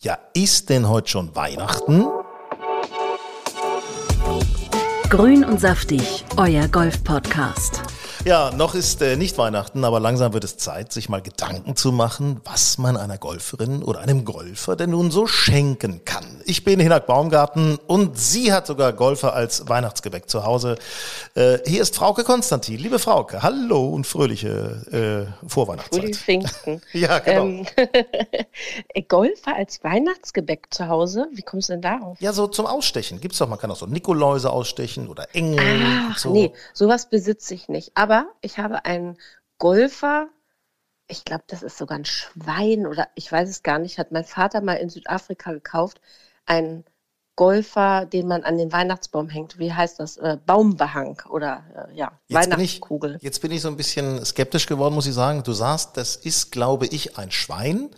Ja, ist denn heute schon Weihnachten? Grün und saftig, euer Golf-Podcast. Ja, noch ist äh, nicht Weihnachten, aber langsam wird es Zeit, sich mal Gedanken zu machen, was man einer Golferin oder einem Golfer denn nun so schenken kann. Ich bin Hinak Baumgarten und sie hat sogar Golfer als Weihnachtsgebäck zu Hause. Äh, hier ist Frauke Konstantin. Liebe Frauke, hallo und fröhliche äh, Vorweihnachtszeit. Fröhliche Pfingsten. ja, genau. Ähm, Golfer als Weihnachtsgebäck zu Hause? Wie kommst du denn darauf? Ja, so zum Ausstechen. Gibt's doch, man kann auch so Nikoläuse ausstechen oder Engel. Ach, so. nee, sowas besitze ich nicht. Aber ich habe einen Golfer, ich glaube, das ist sogar ein Schwein oder ich weiß es gar nicht, hat mein Vater mal in Südafrika gekauft, einen Golfer, den man an den Weihnachtsbaum hängt. Wie heißt das? Äh, Baumbehang oder äh, ja, Jetzt bin, Weihnachtskugel. ich, jetzt bin ich so ein bisschen skeptisch geworden, muss ich sagen. Du sagst, das ist, glaube ich, ein Schwein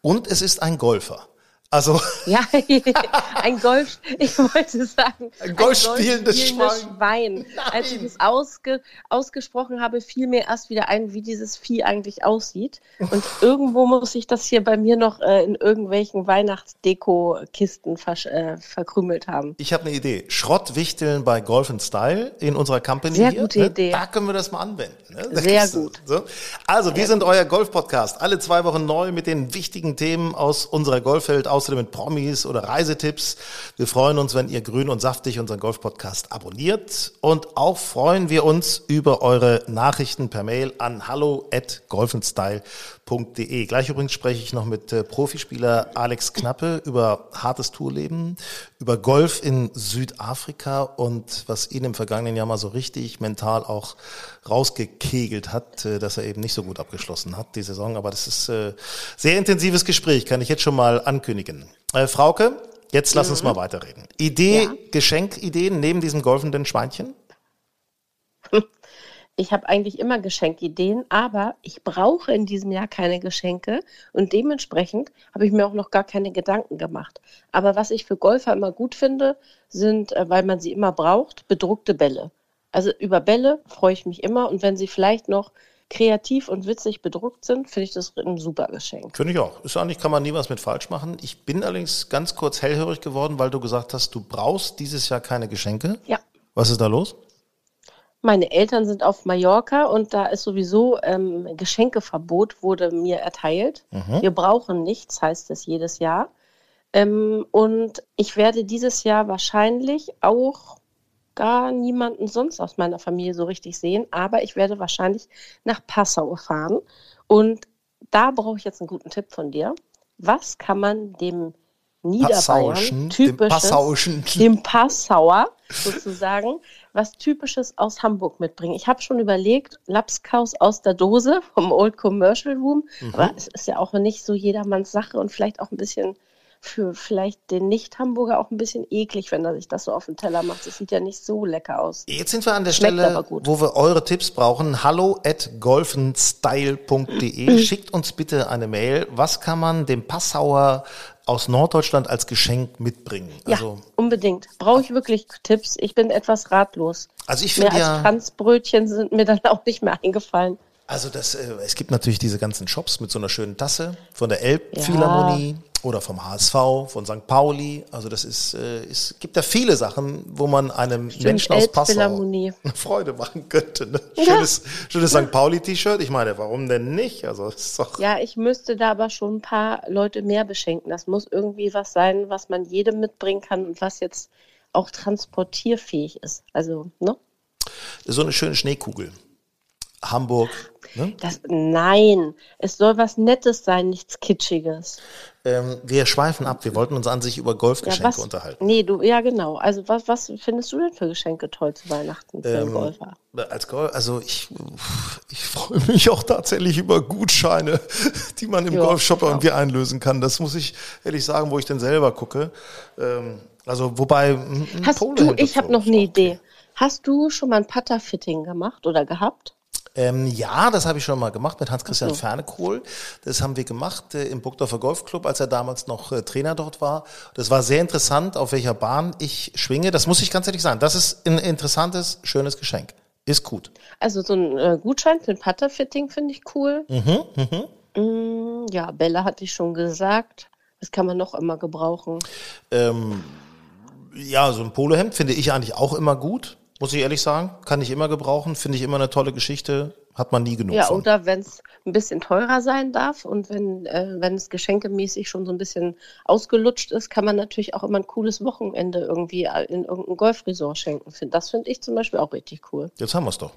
und es ist ein Golfer. Also Ja, ein Golf, ich wollte sagen, Ein golfspielendes Schwein. Schwein. Als ich es ausge, ausgesprochen habe, fiel mir erst wieder ein, wie dieses Vieh eigentlich aussieht. Und irgendwo muss ich das hier bei mir noch äh, in irgendwelchen Weihnachtsdeko-Kisten äh, verkrümelt haben. ich habe eine Idee. Schrottwichteln bei Golf Style in unserer Company. Sehr hier, gute ne? Idee. Da können wir das mal anwenden. Ne? Da Sehr gut. So. Also, wir sind euer Golf-Podcast. Alle zwei Wochen neu mit den wichtigen Themen aus unserer Golfwelt, außerdem mit Promis oder Reisetipps. Wir freuen uns, wenn ihr grün und saftig unseren Golf-Podcast abonniert. Und auch freuen wir uns über eure Nachrichten per Mail an hallo@golfenstyle.de. Gleich übrigens spreche ich noch mit äh, Profispieler Alex Knappe über hartes Tourleben, über Golf in Südafrika und was ihn im vergangenen Jahr mal so richtig mental auch rausgekegelt hat, äh, dass er eben nicht so gut abgeschlossen hat, die Saison. Aber das ist äh, sehr intensives Gespräch, kann ich jetzt schon mal ankündigen. Äh, Frauke, jetzt lass uns mal weiterreden. Idee, Ja. Geschenkideen neben diesem golfenden Schweinchen? Ich habe eigentlich immer Geschenkideen, aber ich brauche in diesem Jahr keine Geschenke und dementsprechend habe ich mir auch noch gar keine Gedanken gemacht. Aber was ich für Golfer immer gut finde, sind, äh, weil man sie immer braucht, bedruckte Bälle. Also über Bälle freue ich mich immer und wenn sie vielleicht noch kreativ und witzig bedruckt sind, finde ich das ein super Geschenk. Finde ich auch. Ist eigentlich, kann man nie was mit falsch machen. Ich bin allerdings ganz kurz hellhörig geworden, weil du gesagt hast, du brauchst dieses Jahr keine Geschenke. Ja. Was ist da los? Meine Eltern sind auf Mallorca und da ist sowieso ähm, Geschenkeverbot wurde mir erteilt. Wir brauchen nichts, heißt es jedes Jahr. Ähm, und ich werde dieses Jahr wahrscheinlich auch gar niemanden sonst aus meiner Familie so richtig sehen, aber ich werde wahrscheinlich nach Passau fahren. Und da brauche ich jetzt einen guten Tipp von dir. Was kann man dem Niederbayern typisches, dem Passauer sozusagen, was Typisches aus Hamburg mitbringen. Ich habe schon überlegt, Lapskaus aus der Dose vom Old Commercial Room, Mhm. aber es ist ja auch nicht so jedermanns Sache und vielleicht auch ein bisschen für vielleicht den Nicht-Hamburger auch ein bisschen eklig, wenn er sich das so auf den Teller macht. Das sieht ja nicht so lecker aus. Jetzt sind wir an der Schmeckt Stelle, wo wir eure Tipps brauchen. Hallo at golfenstyle.de. Schickt uns bitte eine Mail. Was kann man dem Passauer aus Norddeutschland als Geschenk mitbringen? Ja, Also, unbedingt. Brauche ich wirklich Tipps? Ich bin etwas ratlos. also ich Mehr finde als ja, Franzbrötchen sind mir dann auch nicht mehr eingefallen. also das, äh, es gibt natürlich diese ganzen Shops mit so einer schönen Tasse von der Elbphilharmonie oder vom HSV, von St. Pauli. Also das ist, äh, es gibt da viele Sachen, wo man einem Menschen aus Passau eine Freude machen könnte. Ne? Ja. Schönes, schönes St. Pauli-T-Shirt. Ich meine, warum denn nicht? Also ist doch Ja, ich müsste da aber schon ein paar Leute mehr beschenken. Das muss irgendwie was sein, was man jedem mitbringen kann und was jetzt auch transportierfähig ist. Also, ne? so eine schöne Schneekugel. Hamburg. Ne? Das, nein, es soll was Nettes sein, nichts Kitschiges. Ähm, wir schweifen ab. Wir wollten uns an sich über Golfgeschenke was, unterhalten. Nee, du, ja genau. Also was, was findest du denn für Geschenke toll zu Weihnachten für einen Golfer? Als Golf, also ich, ich freue mich auch tatsächlich über Gutscheine, die man im Ja, Golfshop irgendwie einlösen kann. Das muss ich ehrlich sagen, wo ich denn selber gucke. Ähm, also wobei Hast du, ich habe noch eine Idee. Hast du schon mal ein Putter-Fitting gemacht oder gehabt? Ähm, ja, das habe ich schon mal gemacht mit Hans-Christian so. Fernekohl. Das haben wir gemacht äh, im Burgdorfer Golfclub, als er damals noch äh, Trainer dort war. Das war sehr interessant, auf welcher Bahn ich schwinge. Das muss ich ganz ehrlich sagen. Das ist ein interessantes, schönes Geschenk. Ist gut. Also so ein äh, Gutschein für ein Putter-Fitting finde ich cool. Mhm, Mm, ja, Bella hatte ich schon gesagt. Das kann man noch immer gebrauchen. Ähm, ja, so ein Polohemd finde ich eigentlich auch immer gut. Muss ich ehrlich sagen. Kann ich immer gebrauchen. Finde ich immer eine tolle Geschichte. Hat man nie genug Ja, von. oder wenn es ein bisschen teurer sein darf und wenn, äh, wenn es geschenkemäßig schon so ein bisschen ausgelutscht ist, kann man natürlich auch immer ein cooles Wochenende irgendwie in irgendein Golfresort schenken. Das finde ich zum Beispiel auch richtig cool. Jetzt haben wir es doch.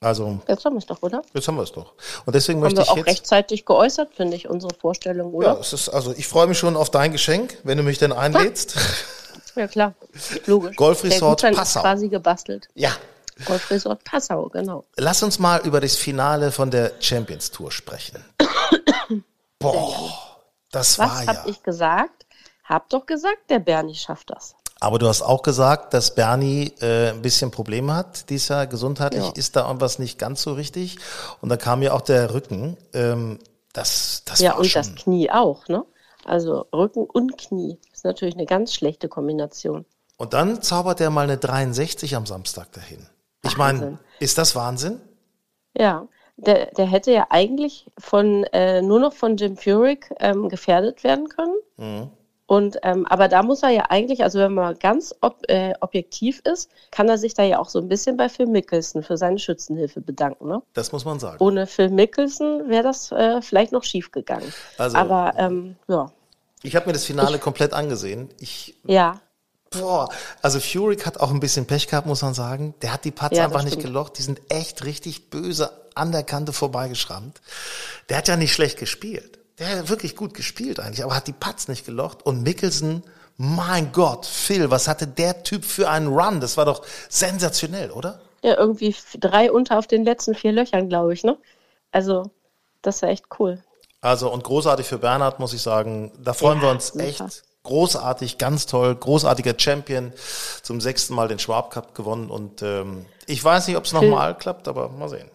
Also, Jetzt haben wir es doch, oder? jetzt haben wir es doch. Und deswegen Haben möchte wir ich auch jetzt. rechtzeitig geäußert, finde ich, unsere Vorstellung, Ja, oder? es ist, also ich freue mich schon auf dein Geschenk, wenn du mich denn einlädst. Ja, klar. Logisch. Golfresort Passau. quasi gebastelt. ja. Golfresort Passau, genau. Lass uns mal über das Finale von der Champions Tour sprechen. Boah, das Was war habe ja. ich gesagt? Hab doch gesagt, der Bernie schafft das. Aber du hast auch gesagt, dass Bernie äh, ein bisschen Probleme hat. Dies Jahr gesundheitlich Ja. ist da irgendwas nicht ganz so richtig. Und da kam ja auch der Rücken. Ähm, das, das Ja, und das Knie auch, ne? Also Rücken und Knie. Ist natürlich eine ganz schlechte Kombination. Und dann zaubert er mal eine 63 am Samstag dahin. Ich meine, ist das Wahnsinn? Ja, der, der hätte ja eigentlich von äh, nur noch von Jim Furyk ähm, gefährdet werden können. Mhm. Und ähm, aber da muss er ja eigentlich, also wenn man ganz ob, äh, objektiv ist, kann er sich da ja auch so ein bisschen bei Phil Mickelson für seine Schützenhilfe bedanken. Ne? Das muss man sagen. Ohne Phil Mickelson wäre das äh, vielleicht noch schief gegangen. Also- aber ähm, ja, Ich habe mir das Finale komplett angesehen. Ich ja, Boah, also Furyk hat auch ein bisschen Pech gehabt, muss man sagen. Der hat die Putts Ja, einfach nicht stimmt. gelocht. Die sind echt richtig böse an der Kante vorbeigeschrammt. Der hat ja nicht schlecht gespielt. Der hat wirklich gut gespielt eigentlich, aber hat die Putts nicht gelocht. Und Mickelson, mein Gott, Phil, was hatte der Typ für einen Run? Das war doch sensationell, oder? ja, irgendwie drei unter auf den letzten vier Löchern, glaube ich, ne? Also, das war echt cool. Also und großartig für Bernhard, muss ich sagen. Da freuen Ja, wir uns super. echt. Großartig, ganz toll, großartiger Champion, zum sechsten Mal den Schwab Cup gewonnen und ähm, ich weiß nicht, ob es nochmal klappt, aber mal sehen.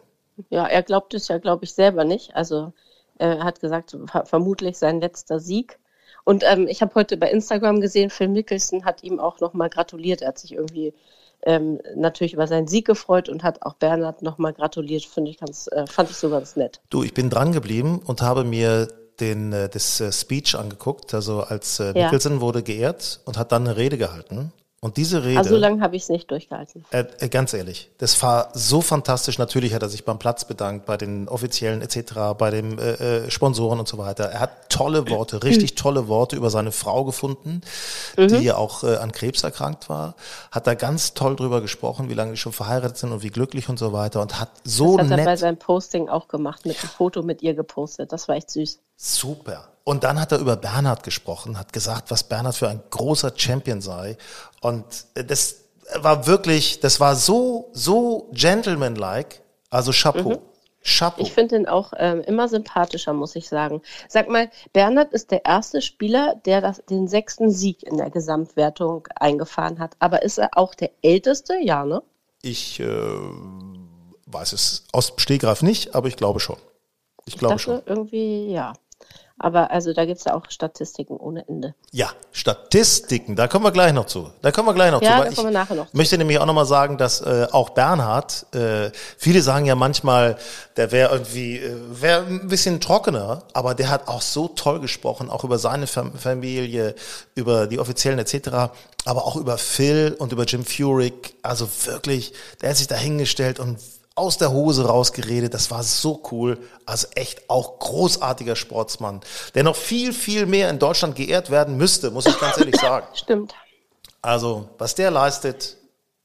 Ja, er glaubt es ja, glaube ich, selber nicht. Also er hat gesagt, ver vermutlich sein letzter Sieg. Und ähm, ich habe heute bei Instagram gesehen, Phil Mickelson hat ihm auch nochmal gratuliert. Er hat sich irgendwie ähm, natürlich über seinen Sieg gefreut und hat auch Bernhard nochmal gratuliert. Finde ich ganz, äh, fand ich so ganz nett. Du, ich bin dran geblieben und habe mir den äh, das äh, Speech angeguckt, also als äh, Ja. Mickelson wurde geehrt und hat dann eine Rede gehalten. Und diese Rede, Also so lange habe ich es nicht durchgehalten. äh, äh, ganz ehrlich, das war so fantastisch. Natürlich hat er sich beim Platz bedankt, bei den Offiziellen etc., bei den äh, äh, Sponsoren und so weiter. Er hat tolle Worte, richtig tolle Worte über seine Frau gefunden, die ja auch äh, an Krebs erkrankt war. Hat da ganz toll drüber gesprochen, wie lange die schon verheiratet sind und wie glücklich und so weiter. Und hat so Das hat er bei nett seinem Posting auch gemacht, mit einem Foto mit ihr gepostet. Das war echt süß. Super. Und dann hat er über Bernhard gesprochen, hat gesagt, was Bernhard für ein großer Champion sei. Und das war wirklich, das war so, so gentlemanlike. Also Chapeau. Chapeau. Ich finde ihn auch ähm, immer sympathischer, muss ich sagen. Sag mal, Bernhard ist der erste Spieler, der das, den sechsten Sieg in der Gesamtwertung eingefahren hat. Aber ist er auch der älteste? Ja, ne? Ich äh, weiß es aus dem Stehgreif nicht, aber ich glaube schon. Ich glaube dachte schon. irgendwie, ja. Aber also da gibt es ja auch Statistiken ohne Ende. Ja, Statistiken, da kommen wir gleich noch zu. Da kommen wir gleich noch Ja, zu. da kommen wir nachher noch zu. möchte nämlich auch nochmal sagen, dass äh, auch Bernhard, äh, viele sagen ja manchmal, der wäre irgendwie, äh, wäre ein bisschen trockener, aber der hat auch so toll gesprochen, auch über seine Fam Familie, über die Offiziellen etc., aber auch über Phil und über Jim Furyk. Also wirklich, der hat sich da hingestellt und aus der Hose rausgeredet. Das war so cool. Also echt auch großartiger Sportsmann, der noch viel, viel mehr in Deutschland geehrt werden müsste, muss ich ganz ehrlich sagen. Stimmt. Also, was der leistet,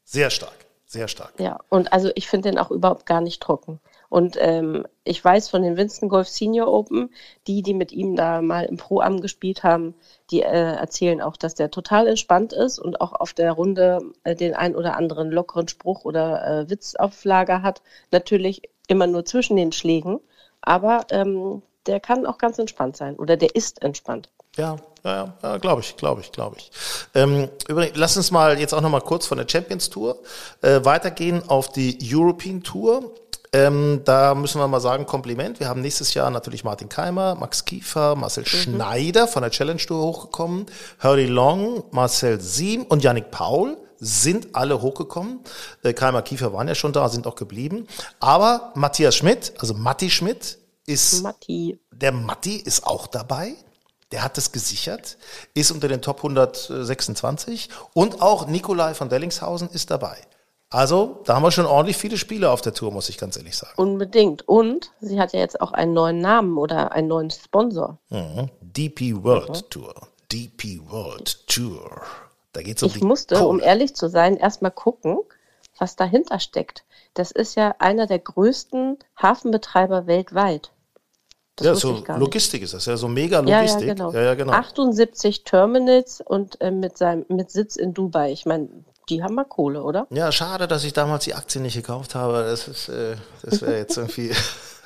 sehr stark, sehr stark. Ja, und also ich finde den auch überhaupt gar nicht trocken. Und ähm, ich weiß von den Winston Golf Senior Open, die, die mit ihm da mal im Pro-Am gespielt haben, die äh, erzählen auch, dass der total entspannt ist und auch auf der Runde äh, den ein oder anderen lockeren Spruch oder äh, Witz auf Lager hat. Natürlich immer nur zwischen den Schlägen, aber ähm, der kann auch ganz entspannt sein oder der ist entspannt. Ja, ja, ja glaube ich, glaube ich, glaube ich. Ähm, übrigens, lass uns mal jetzt auch noch mal kurz von der Champions Tour äh, weitergehen auf die European Tour. Ähm, da müssen wir mal sagen, Kompliment. Wir haben nächstes Jahr natürlich Martin Keimer, Max Kiefer, Marcel mhm. Schneider von der Challenge Tour hochgekommen, Hurley Long, Marcel Siem und Yannick Paul sind alle hochgekommen. Äh, Keimer Kiefer waren ja schon da, sind auch geblieben. Aber Matthias Schmidt, also Matti Schmidt, ist Matti. der Matti ist auch dabei. Der hat das gesichert, ist unter den Top 126 und auch Nikolai von Dellingshausen ist dabei. Also, da haben wir schon ordentlich viele Spiele auf der Tour, muss ich ganz ehrlich sagen. Unbedingt. Und sie hat ja jetzt auch einen neuen Namen oder einen neuen Sponsor. Mhm. DP World mhm. Tour. DP World Tour. Da geht's um ich musste, Kohle. um ehrlich zu sein, erstmal gucken, was dahinter steckt. Das ist ja einer der größten Hafenbetreiber weltweit. Das ja, so Logistik ist das, ja, so mega Logistik. Ja, ja, genau. Ja, ja, genau. 78 Terminals und äh, mit, seinem, mit Sitz in Dubai. Ich meine, die haben mal Kohle, oder? Ja, schade, dass ich damals die Aktien nicht gekauft habe. Das, ist, äh, das wäre jetzt irgendwie.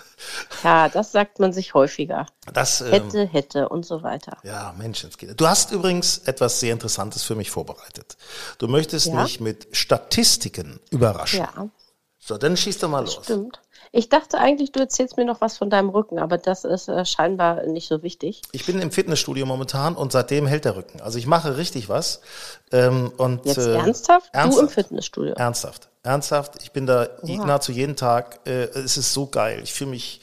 ja, das sagt man sich häufiger. Das, ähm, hätte, hätte und so weiter. Ja, Menschenskinder. Du hast übrigens etwas sehr Interessantes für mich vorbereitet. Du möchtest ja? mich mit Statistiken überraschen. Ja. So, dann schieß doch mal das los. Stimmt. Ich dachte eigentlich, du erzählst mir noch was von deinem Rücken, aber das ist äh, scheinbar nicht so wichtig. Ich bin im Fitnessstudio momentan und seitdem hält der Rücken. Also ich mache richtig was. Ähm, und, Jetzt äh, ernsthaft? ernsthaft? Du im Fitnessstudio? Ernsthaft. Ernsthaft. Ich bin da Oha. nahezu jeden Tag. Äh, es ist so geil. Ich fühle mich,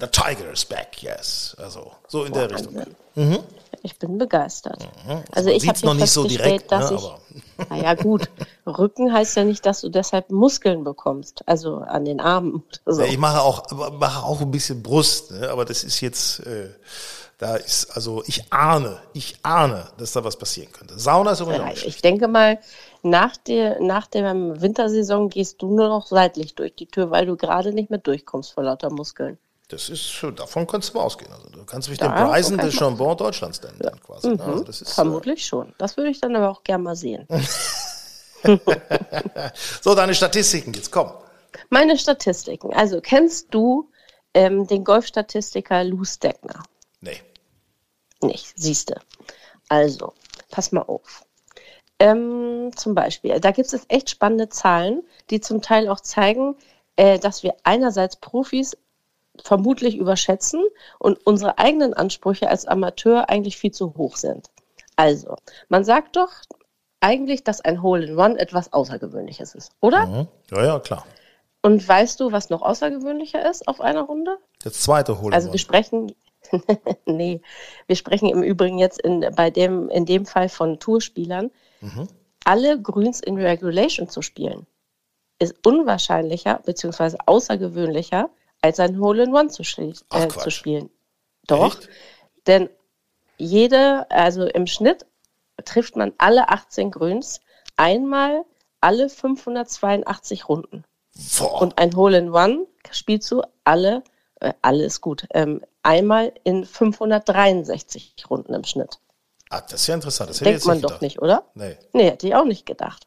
the tiger is back, yes. Also so in Boah, der Richtung. Mhm. Ich bin begeistert. Mhm. Also, also ich habe noch nicht so direkt, dass ne, ich, naja gut, Rücken heißt ja nicht, dass du deshalb Muskeln bekommst, also an den Armen. So. Ja, ich mache auch, mache auch ein bisschen Brust, ne, aber das ist jetzt, äh, da ist, also ich ahne, ich ahne, dass da was passieren könnte. Sauna ist übrigens ja, Ich denke mal, nach der, nach der Wintersaison gehst du nur noch seitlich durch die Tür, weil du gerade nicht mehr durchkommst vor lauter Muskeln. Das ist, davon kannst du mal ausgehen. Also du kannst mich da, den Bryson de Chambon Deutschlands nennen, ja. quasi. Ne? Mhm. Also das ist, Vermutlich äh, schon. Das würde ich dann aber auch gerne mal sehen. so, deine Statistiken jetzt, komm. Meine Statistiken. Also, kennst du ähm, den Golfstatistiker Lou Stegner? Nee. Nicht, siehste. Also, pass mal auf. Ähm, zum Beispiel, da gibt es echt spannende Zahlen, die zum Teil auch zeigen, äh, dass wir einerseits Profis vermutlich überschätzen und unsere eigenen Ansprüche als Amateur eigentlich viel zu hoch sind. Also, man sagt doch eigentlich, dass ein Hole in One etwas Außergewöhnliches ist, oder? Mhm. Ja, ja, klar. Und weißt du, was noch außergewöhnlicher ist auf einer Runde? Das zweite Hole in Also, wir sprechen, nee, wir sprechen im Übrigen jetzt in, bei dem, in dem Fall von Tourspielern. Mhm. Alle Grüns in Regulation zu spielen, ist unwahrscheinlicher bzw. außergewöhnlicher als ein Hole-in-One zu, äh, zu, spielen. Doch, Echt? denn jede, also im Schnitt trifft man alle 18 Grüns einmal alle 582 Runden. Boah. Und ein Hole-in-One spielst du alle, äh, alles gut, ähm, einmal in 563 Runden im Schnitt. Ah, das ist ja interessant. Das Denkt man doch nicht, oder? Nee. Nee, hätte ich auch nicht gedacht.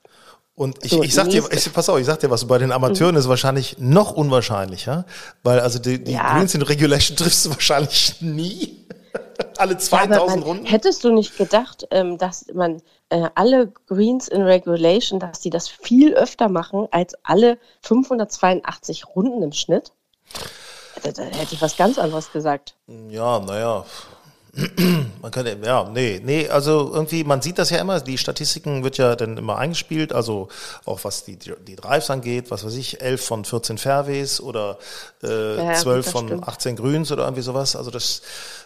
Und ich, so, ich sag dir, ich, pass auf, ich sag dir was, bei den Amateuren mhm. ist wahrscheinlich noch unwahrscheinlicher, weil also die, die ja. Greens in Regulation triffst du wahrscheinlich nie. alle 2000 ja, Runden. Hättest du nicht gedacht, ähm, dass man äh, alle Greens in Regulation, dass die das viel öfter machen als alle 582 Runden im Schnitt? Da, da hätte ich was ganz anderes gesagt. Ja, naja, man kann ja, nee, nee, also irgendwie, man sieht das ja immer, die Statistiken wird ja dann immer eingespielt, also auch was die, die Drives angeht, was weiß ich, 11 von 14 Fairways oder äh, ja, 12 von stimmt. 18 Grüns oder irgendwie sowas. Also das,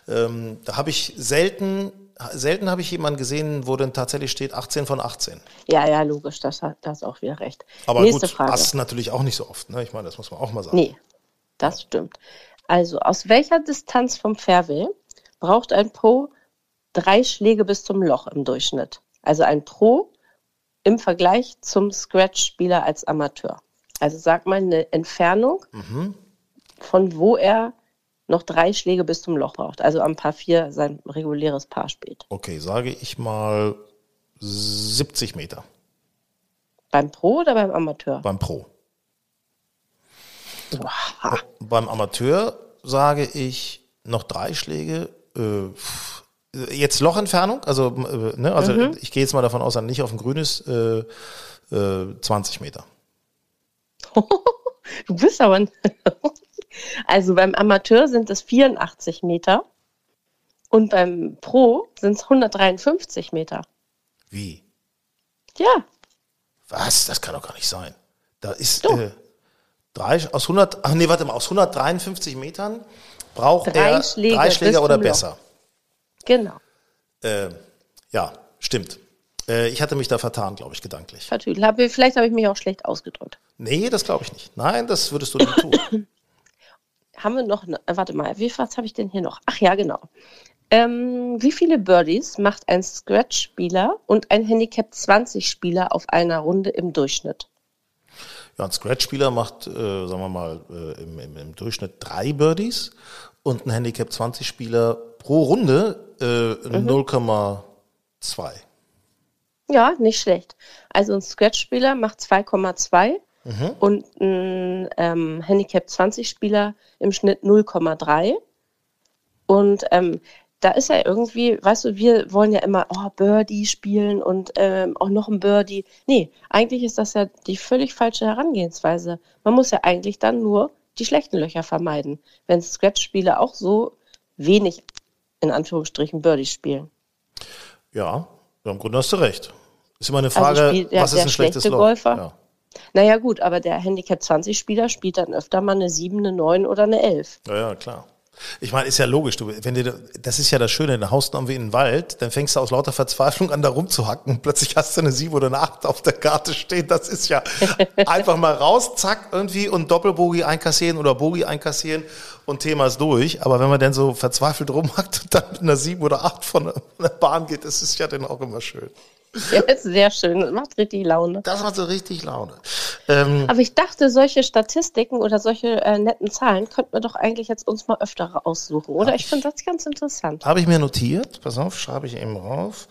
ähm, da habe ich selten, selten habe ich jemanden gesehen, wo dann tatsächlich steht 18 von 18. Ja, ja, logisch, das hat das auch wieder recht. Aber Nächste gut, Frage. das natürlich auch nicht so oft, ne? Ich meine, das muss man auch mal sagen. Nee, das stimmt. Also, aus welcher Distanz vom Fairway braucht ein Pro drei Schläge bis zum Loch im Durchschnitt. Also ein Pro im Vergleich zum Scratch-Spieler als Amateur. Also sag mal eine Entfernung, mhm. von wo er noch drei Schläge bis zum Loch braucht. Also am Paar 4 sein reguläres Paar spielt. Okay, sage ich mal 70 Meter Beim Pro oder beim Amateur? beim Pro. Wow. Beim Amateur sage ich noch drei Schläge. Äh, jetzt Lochentfernung, also, äh, ne, also ich gehe jetzt mal davon aus, dass nicht auf dem Grün ist, äh, äh, 20 Meter. Du bist aber. ein- Also beim Amateur sind es 84 Meter und beim Pro sind es 153 Meter. Wie? Ja, Was? Das kann doch gar nicht sein. Da ist äh, drei aus 100, ach nee, warte mal, aus 153 Metern braucht Drei er Schläge drei bis Schläge oder besser. genau. Äh, ja, stimmt. Äh, ich hatte mich da vertan, glaube ich, gedanklich. Vertüdelt. Habe- Vielleicht habe ich mich auch schlecht ausgedrückt. Nee, das glaube ich nicht. Nein, das würdest du nicht tun. Haben wir noch, ne, warte mal, wie was habe ich denn hier noch? Ach ja, genau. Ähm, wie viele Birdies macht ein Scratch-Spieler und ein Handicap 20-Spieler auf einer Runde im Durchschnitt? Ja, ein Scratch-Spieler macht, äh, sagen wir mal, äh, im, im, im Durchschnitt drei Birdies und ein Handicap 20-Spieler pro Runde äh, Mhm. 0,2. Ja, nicht schlecht. Also ein Scratch-Spieler macht 2,2 und ein ähm, Handicap 20-Spieler im Schnitt 0,3. Und ähm, da ist ja irgendwie, weißt du, wir wollen ja immer oh, Birdie spielen und ähm, auch noch ein Birdie. Nee, eigentlich ist das ja die völlig falsche Herangehensweise. Man muss ja eigentlich dann nur die schlechten Löcher vermeiden, wenn Scratch-Spieler auch so wenig, in Anführungsstrichen, Birdies spielen. Ja, ja, im Grunde hast du recht. Ist immer eine Frage, Also spielt der- was ist der ein schlechtes schlechte Loch? Golfer? Ja. Naja, gut, aber der Handicap 20-Spieler spielt dann öfter mal eine 7, eine 9 oder eine 11. Ja, ja, klar. Ich meine, ist ja logisch. Du, wenn du, das ist ja das Schöne, da haust du irgendwie in den Wald, dann fängst du aus lauter Verzweiflung an, da rumzuhacken und plötzlich hast du eine 7 oder eine 8 auf der Karte stehen. Das ist ja einfach mal raus, zack, irgendwie und Doppelbogie einkassieren oder Bogie einkassieren und Thema ist durch. Aber wenn man dann so verzweifelt rumhackt und dann mit einer 7 oder 8 von der Bahn geht, das ist ja dann auch immer schön. Ja, ist sehr schön, das macht richtig Laune. Das macht so richtig Laune. Ähm, Aber ich dachte, solche Statistiken oder solche äh, netten Zahlen könnten wir doch eigentlich jetzt uns mal öfter raussuchen, oder? Ich finde das ganz interessant. Habe ich mir notiert. Pass auf, schreibe ich eben rauf.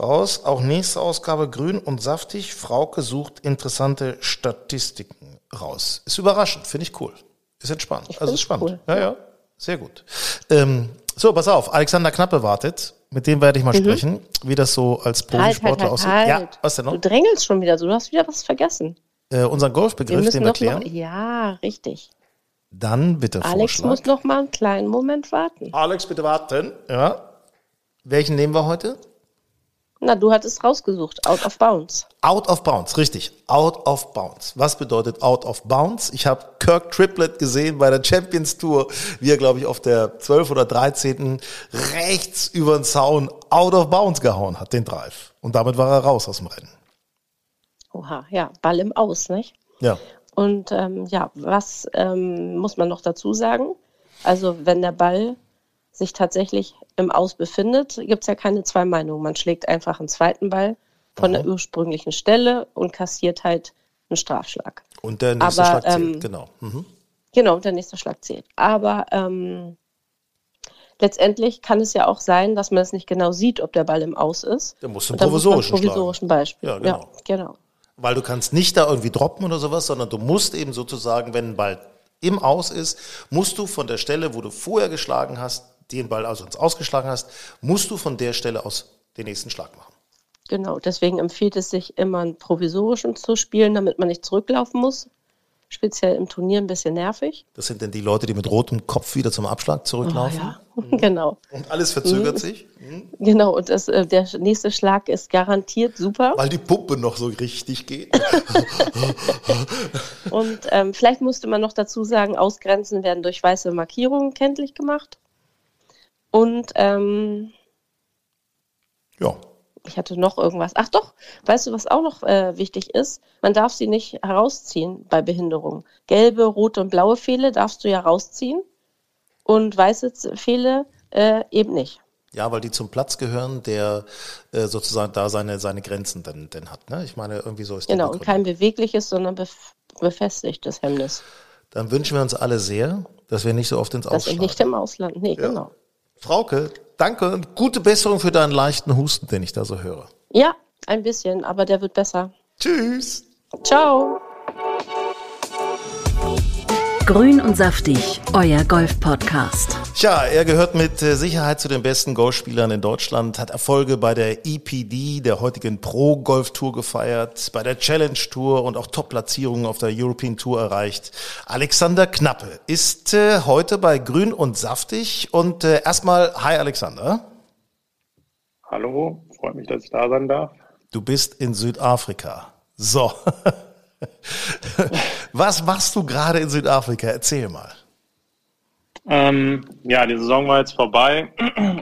Raus. Auch nächste Ausgabe grün und saftig. Frauke sucht interessante Statistiken raus. Ist überraschend, finde ich cool. Ist entspannt. also ist spannend. cool. Ja, ja. Sehr gut. Ähm, so, pass auf. Alexander Knappe wartet. Mit dem werde ich mal sprechen, wie das so als Mhm. Halt, Profisportler halt, halt, aussieht. halt. Ja, was denn Du noch? drängelst schon wieder so, du hast wieder was vergessen. Äh, unseren Wir Golfbegriff, müssen den wir noch klären. ja, richtig. Dann bitte Alex Vorschlag. muss noch mal einen kleinen Moment warten. Alex, bitte warten. Ja. Welchen nehmen wir heute? Na, du hattest rausgesucht, out of bounds. Out of bounds, richtig. Out of bounds. Was bedeutet out of bounds? Ich habe Kirk Triplett gesehen bei der Champions Tour, wie er, glaube ich, auf der 12 oder 13. rechts über den Zaun out of bounds gehauen hat, den Drive. Und damit war er raus aus dem Rennen. Oha, ja, Ball im Aus, nicht? Ja. Und ähm, ja, was ähm, muss man noch dazu sagen? Also wenn der Ball sich tatsächlich im Aus befindet, gibt es ja keine zwei Meinungen. Man schlägt einfach einen zweiten Ball von der ursprünglichen Stelle und kassiert halt einen Strafschlag. Und der nächste Aber, Schlag zählt, ähm, genau. Mhm. Genau, der nächste Schlag zählt. Aber ähm, letztendlich kann es ja auch sein, dass man es nicht genau sieht, ob der Ball im Aus ist. Du Und einen dann muss provisorischen provisorischen Beispiel. Ja, genau. Ja, genau. Weil du kannst nicht da irgendwie droppen oder sowas, sondern du musst eben sozusagen, wenn ein Ball im Aus ist, musst du von der Stelle, wo du vorher geschlagen hast, den Ball also ins Ausgeschlagen hast, musst du von der Stelle aus den nächsten Schlag machen. Genau, deswegen empfiehlt es sich immer einen provisorischen zu spielen, damit man nicht zurücklaufen muss. Speziell im Turnier ein bisschen nervig. Das sind denn die Leute, die mit rotem Kopf wieder zum Abschlag zurücklaufen. ja, genau. Und alles verzögert Mhm. sich, Genau, und das, äh, der nächste Schlag ist garantiert super. weil die Pumpe noch so richtig geht. Und ähm, vielleicht musste man noch dazu sagen, Ausgrenzen werden durch weiße Markierungen kenntlich gemacht. Und ähm, ja. ich hatte noch irgendwas. Ach doch, weißt du, was auch noch äh, wichtig ist? Man darf sie nicht herausziehen bei Behinderung. Gelbe, rote und blaue Pfähle darfst du ja rausziehen und weiße Pfähle äh, eben nicht. Ja, weil die zum Platz gehören, der äh, sozusagen da seine, seine Grenzen dann, dann hat. Ne? Ich meine, irgendwie so ist die Genau, und kein bewegliches, sondern bef befestigtes Hemmnis. Dann wünschen wir uns alle sehr, dass wir nicht so oft ins Ausland. Dass ich nicht im Ausland, nee, ja. genau. Frauke, danke und gute Besserung für deinen leichten Husten, den ich da so höre. Ja, ein bisschen, aber der wird besser. Tschüss. Ciao. Grün und saftig, euer Golf-Podcast. Tja, er gehört mit äh, Sicherheit zu den besten Golfspielern in Deutschland, hat Erfolge bei der EPD, der heutigen Pro-Golf-Tour gefeiert, bei der Challenge Tour und auch Top-Platzierungen auf der European Tour erreicht. Alexander Knappe ist äh, heute bei Grün und saftig und äh, erstmal, hi Alexander. Hallo, freut mich, dass ich da sein darf. Du bist in Südafrika. So. Was machst du gerade in Südafrika? Erzähl mal. Ähm, ja, die Saison war jetzt vorbei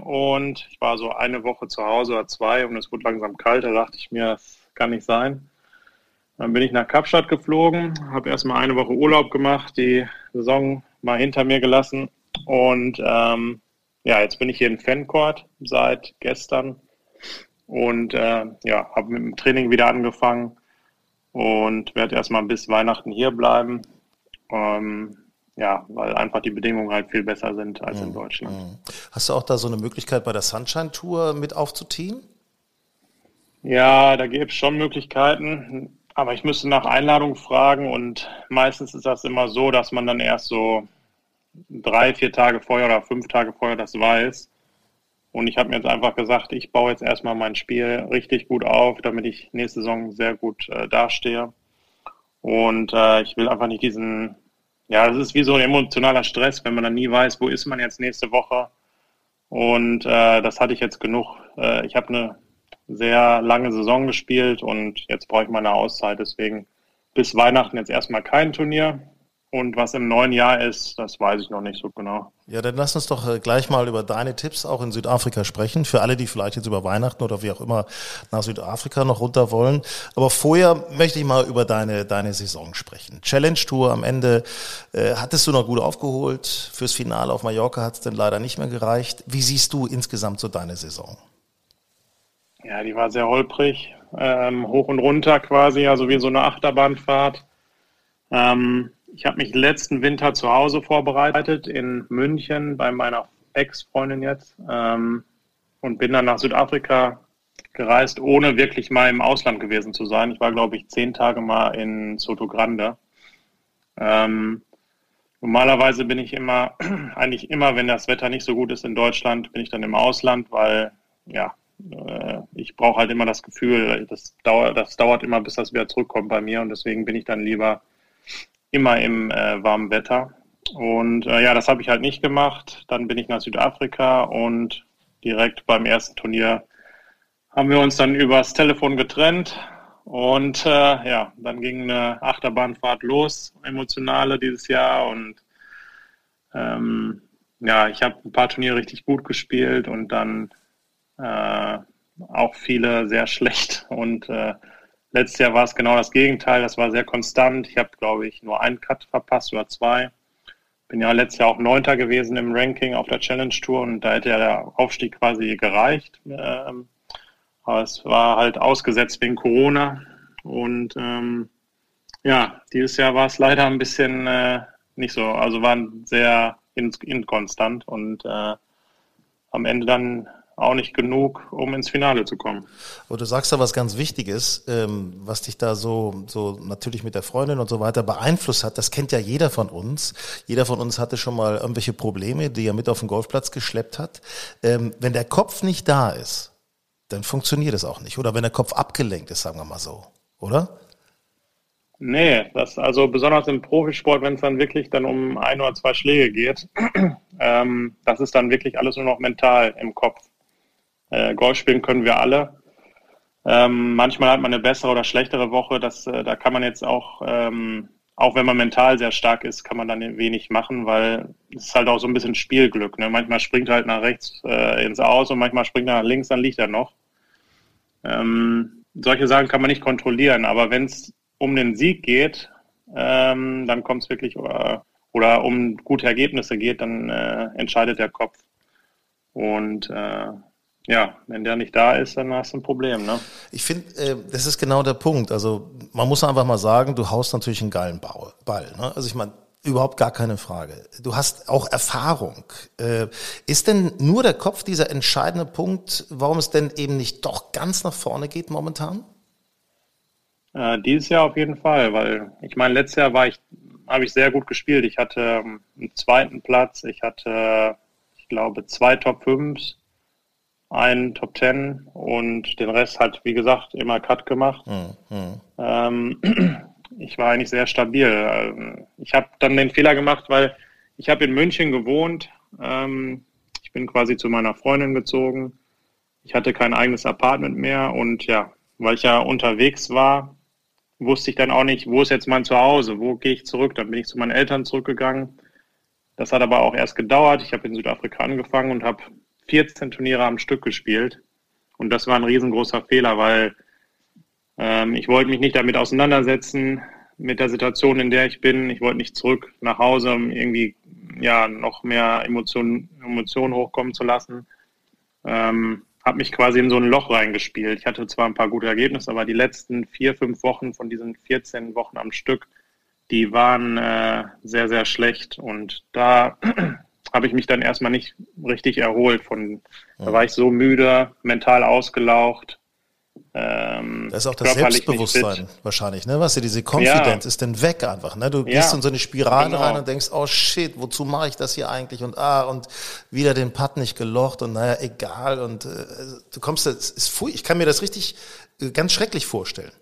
und ich war so eine Woche zu Hause oder zwei und es wurde langsam kalt. Da dachte ich mir, das kann nicht sein. Dann bin ich nach Kapstadt geflogen, habe erstmal eine Woche Urlaub gemacht, die Saison mal hinter mir gelassen und ähm, ja, jetzt bin ich hier in Fancourt seit gestern und äh, ja, habe mit dem Training wieder angefangen und werde erstmal bis Weihnachten hier bleiben. Ähm, ja, weil einfach die Bedingungen halt viel besser sind als in mhm. Deutschland. Mhm. Hast du auch da so eine Möglichkeit bei der Sunshine Tour mit aufzuziehen? Ja, da gäbe es schon Möglichkeiten, aber ich müsste nach Einladung fragen und meistens ist das immer so, dass man dann erst so drei, vier Tage vorher oder fünf Tage vorher das weiß. Und ich habe mir jetzt einfach gesagt, ich baue jetzt erstmal mein Spiel richtig gut auf, damit ich nächste Saison sehr gut äh, dastehe. Und äh, ich will einfach nicht diesen, ja, das ist wie so ein emotionaler Stress, wenn man dann nie weiß, wo ist man jetzt nächste Woche. Und äh, das hatte ich jetzt genug. Äh, ich habe eine sehr lange Saison gespielt und jetzt brauche ich mal eine Auszeit. Deswegen bis Weihnachten jetzt erstmal kein Turnier. Und was im neuen Jahr ist, das weiß ich noch nicht so genau. Ja, dann lass uns doch äh, gleich mal über deine Tipps auch in Südafrika sprechen. Für alle, die vielleicht jetzt über Weihnachten oder wie auch immer nach Südafrika noch runter wollen. Aber vorher möchte ich mal über deine, deine Saison sprechen. Challenge Tour am Ende. Äh, hattest du noch gut aufgeholt? Fürs Finale auf Mallorca hat es dann leider nicht mehr gereicht. Wie siehst du insgesamt so deine Saison? Ja, die war sehr holprig. Ähm, hoch und runter quasi, also wie so eine Achterbahnfahrt. Ähm, ich habe mich letzten Winter zu Hause vorbereitet in München bei meiner Ex-Freundin jetzt ähm, und bin dann nach Südafrika gereist, ohne wirklich mal im Ausland gewesen zu sein. Ich war, glaube ich, zehn Tage mal in Soto Grande. Ähm, normalerweise bin ich immer, eigentlich immer, wenn das Wetter nicht so gut ist in Deutschland, bin ich dann im Ausland, weil ja, äh, ich brauche halt immer das Gefühl, das dauert, das dauert immer, bis das wieder zurückkommt bei mir und deswegen bin ich dann lieber immer im äh, warmen Wetter. Und äh, ja, das habe ich halt nicht gemacht. Dann bin ich nach Südafrika und direkt beim ersten Turnier haben wir uns dann übers Telefon getrennt. Und äh, ja, dann ging eine Achterbahnfahrt los, emotionale dieses Jahr. Und ähm, ja, ich habe ein paar Turniere richtig gut gespielt und dann äh, auch viele sehr schlecht. Und äh, Letztes Jahr war es genau das Gegenteil. Das war sehr konstant. Ich habe, glaube ich, nur einen Cut verpasst oder zwei. Bin ja letztes Jahr auch Neunter gewesen im Ranking auf der Challenge Tour und da hätte ja der Aufstieg quasi gereicht. Ähm, aber es war halt ausgesetzt wegen Corona. Und ähm, ja, dieses Jahr war es leider ein bisschen äh, nicht so. Also waren sehr inkonstant und äh, am Ende dann auch nicht genug, um ins Finale zu kommen. Aber du sagst da was ganz Wichtiges, ähm, was dich da so, so natürlich mit der Freundin und so weiter beeinflusst hat. Das kennt ja jeder von uns. Jeder von uns hatte schon mal irgendwelche Probleme, die er mit auf den Golfplatz geschleppt hat. Ähm, wenn der Kopf nicht da ist, dann funktioniert es auch nicht. Oder wenn der Kopf abgelenkt ist, sagen wir mal so. Oder? Nee, das also besonders im Profisport, wenn es dann wirklich dann um ein oder zwei Schläge geht, ähm, das ist dann wirklich alles nur noch mental im Kopf. Äh, Golf spielen können wir alle. Ähm, manchmal hat man eine bessere oder schlechtere Woche. Das, äh, da kann man jetzt auch, ähm, auch wenn man mental sehr stark ist, kann man dann wenig machen, weil es ist halt auch so ein bisschen Spielglück. Ne? Manchmal springt er halt nach rechts äh, ins Aus und manchmal springt er nach links, dann liegt er noch. Ähm, solche Sachen kann man nicht kontrollieren, aber wenn es um den Sieg geht, ähm, dann kommt es wirklich, oder, oder um gute Ergebnisse geht, dann äh, entscheidet der Kopf. Und äh, ja, wenn der nicht da ist, dann hast du ein Problem, ne? Ich finde, äh, das ist genau der Punkt. Also man muss einfach mal sagen, du haust natürlich einen geilen Ball. ne? Also ich meine, Überhaupt gar keine Frage. Du hast auch Erfahrung. Äh, ist denn nur der Kopf dieser entscheidende Punkt, warum es denn eben nicht doch ganz nach vorne geht momentan? Äh, dieses Jahr auf jeden Fall, weil ich meine, letztes Jahr war ich, habe ich sehr gut gespielt. Ich hatte ähm, einen zweiten Platz, ich hatte, ich glaube, zwei Top 5s, einen Top 10 und den Rest halt, wie gesagt, immer Cut gemacht. Mhm. Ähm, ich war eigentlich sehr stabil. Ähm, ich habe dann den Fehler gemacht, weil ich habe in München gewohnt. Ähm, ich bin quasi zu meiner Freundin gezogen. Ich hatte kein eigenes Apartment mehr und ja, weil ich ja unterwegs war, wusste ich dann auch nicht, wo ist jetzt mein Zuhause, wo gehe ich zurück. Dann bin ich zu meinen Eltern zurückgegangen. Das hat aber auch erst gedauert. Ich habe in Südafrika angefangen und habe 14 Turniere am Stück gespielt. Und das war ein riesengroßer Fehler, weil ähm, ich wollte mich nicht damit auseinandersetzen, mit der Situation, in der ich bin. Ich wollte nicht zurück nach Hause, um irgendwie ja noch mehr Emotionen Emotionen hochkommen zu lassen. Ähm, habe mich quasi in so ein Loch reingespielt. Ich hatte zwar ein paar gute Ergebnisse, aber die letzten vier, fünf Wochen von diesen 14 Wochen am Stück, die waren äh, sehr, sehr schlecht. Und da habe ich mich dann erstmal nicht richtig erholt. Von, Da war ich so müde, mental ausgelaucht. Ähm, das ist auch das Selbstbewusstsein wahrscheinlich, ne? Was du, diese Confidence ja. ist dann weg einfach, ne? Du ja, gehst in so eine Spirale genau. rein und denkst, oh shit, wozu mache ich das hier eigentlich? Und ah, und wieder den Putt nicht gelocht und naja, egal. Und äh, du kommst, es ist fui, ich kann mir das richtig äh, ganz schrecklich vorstellen.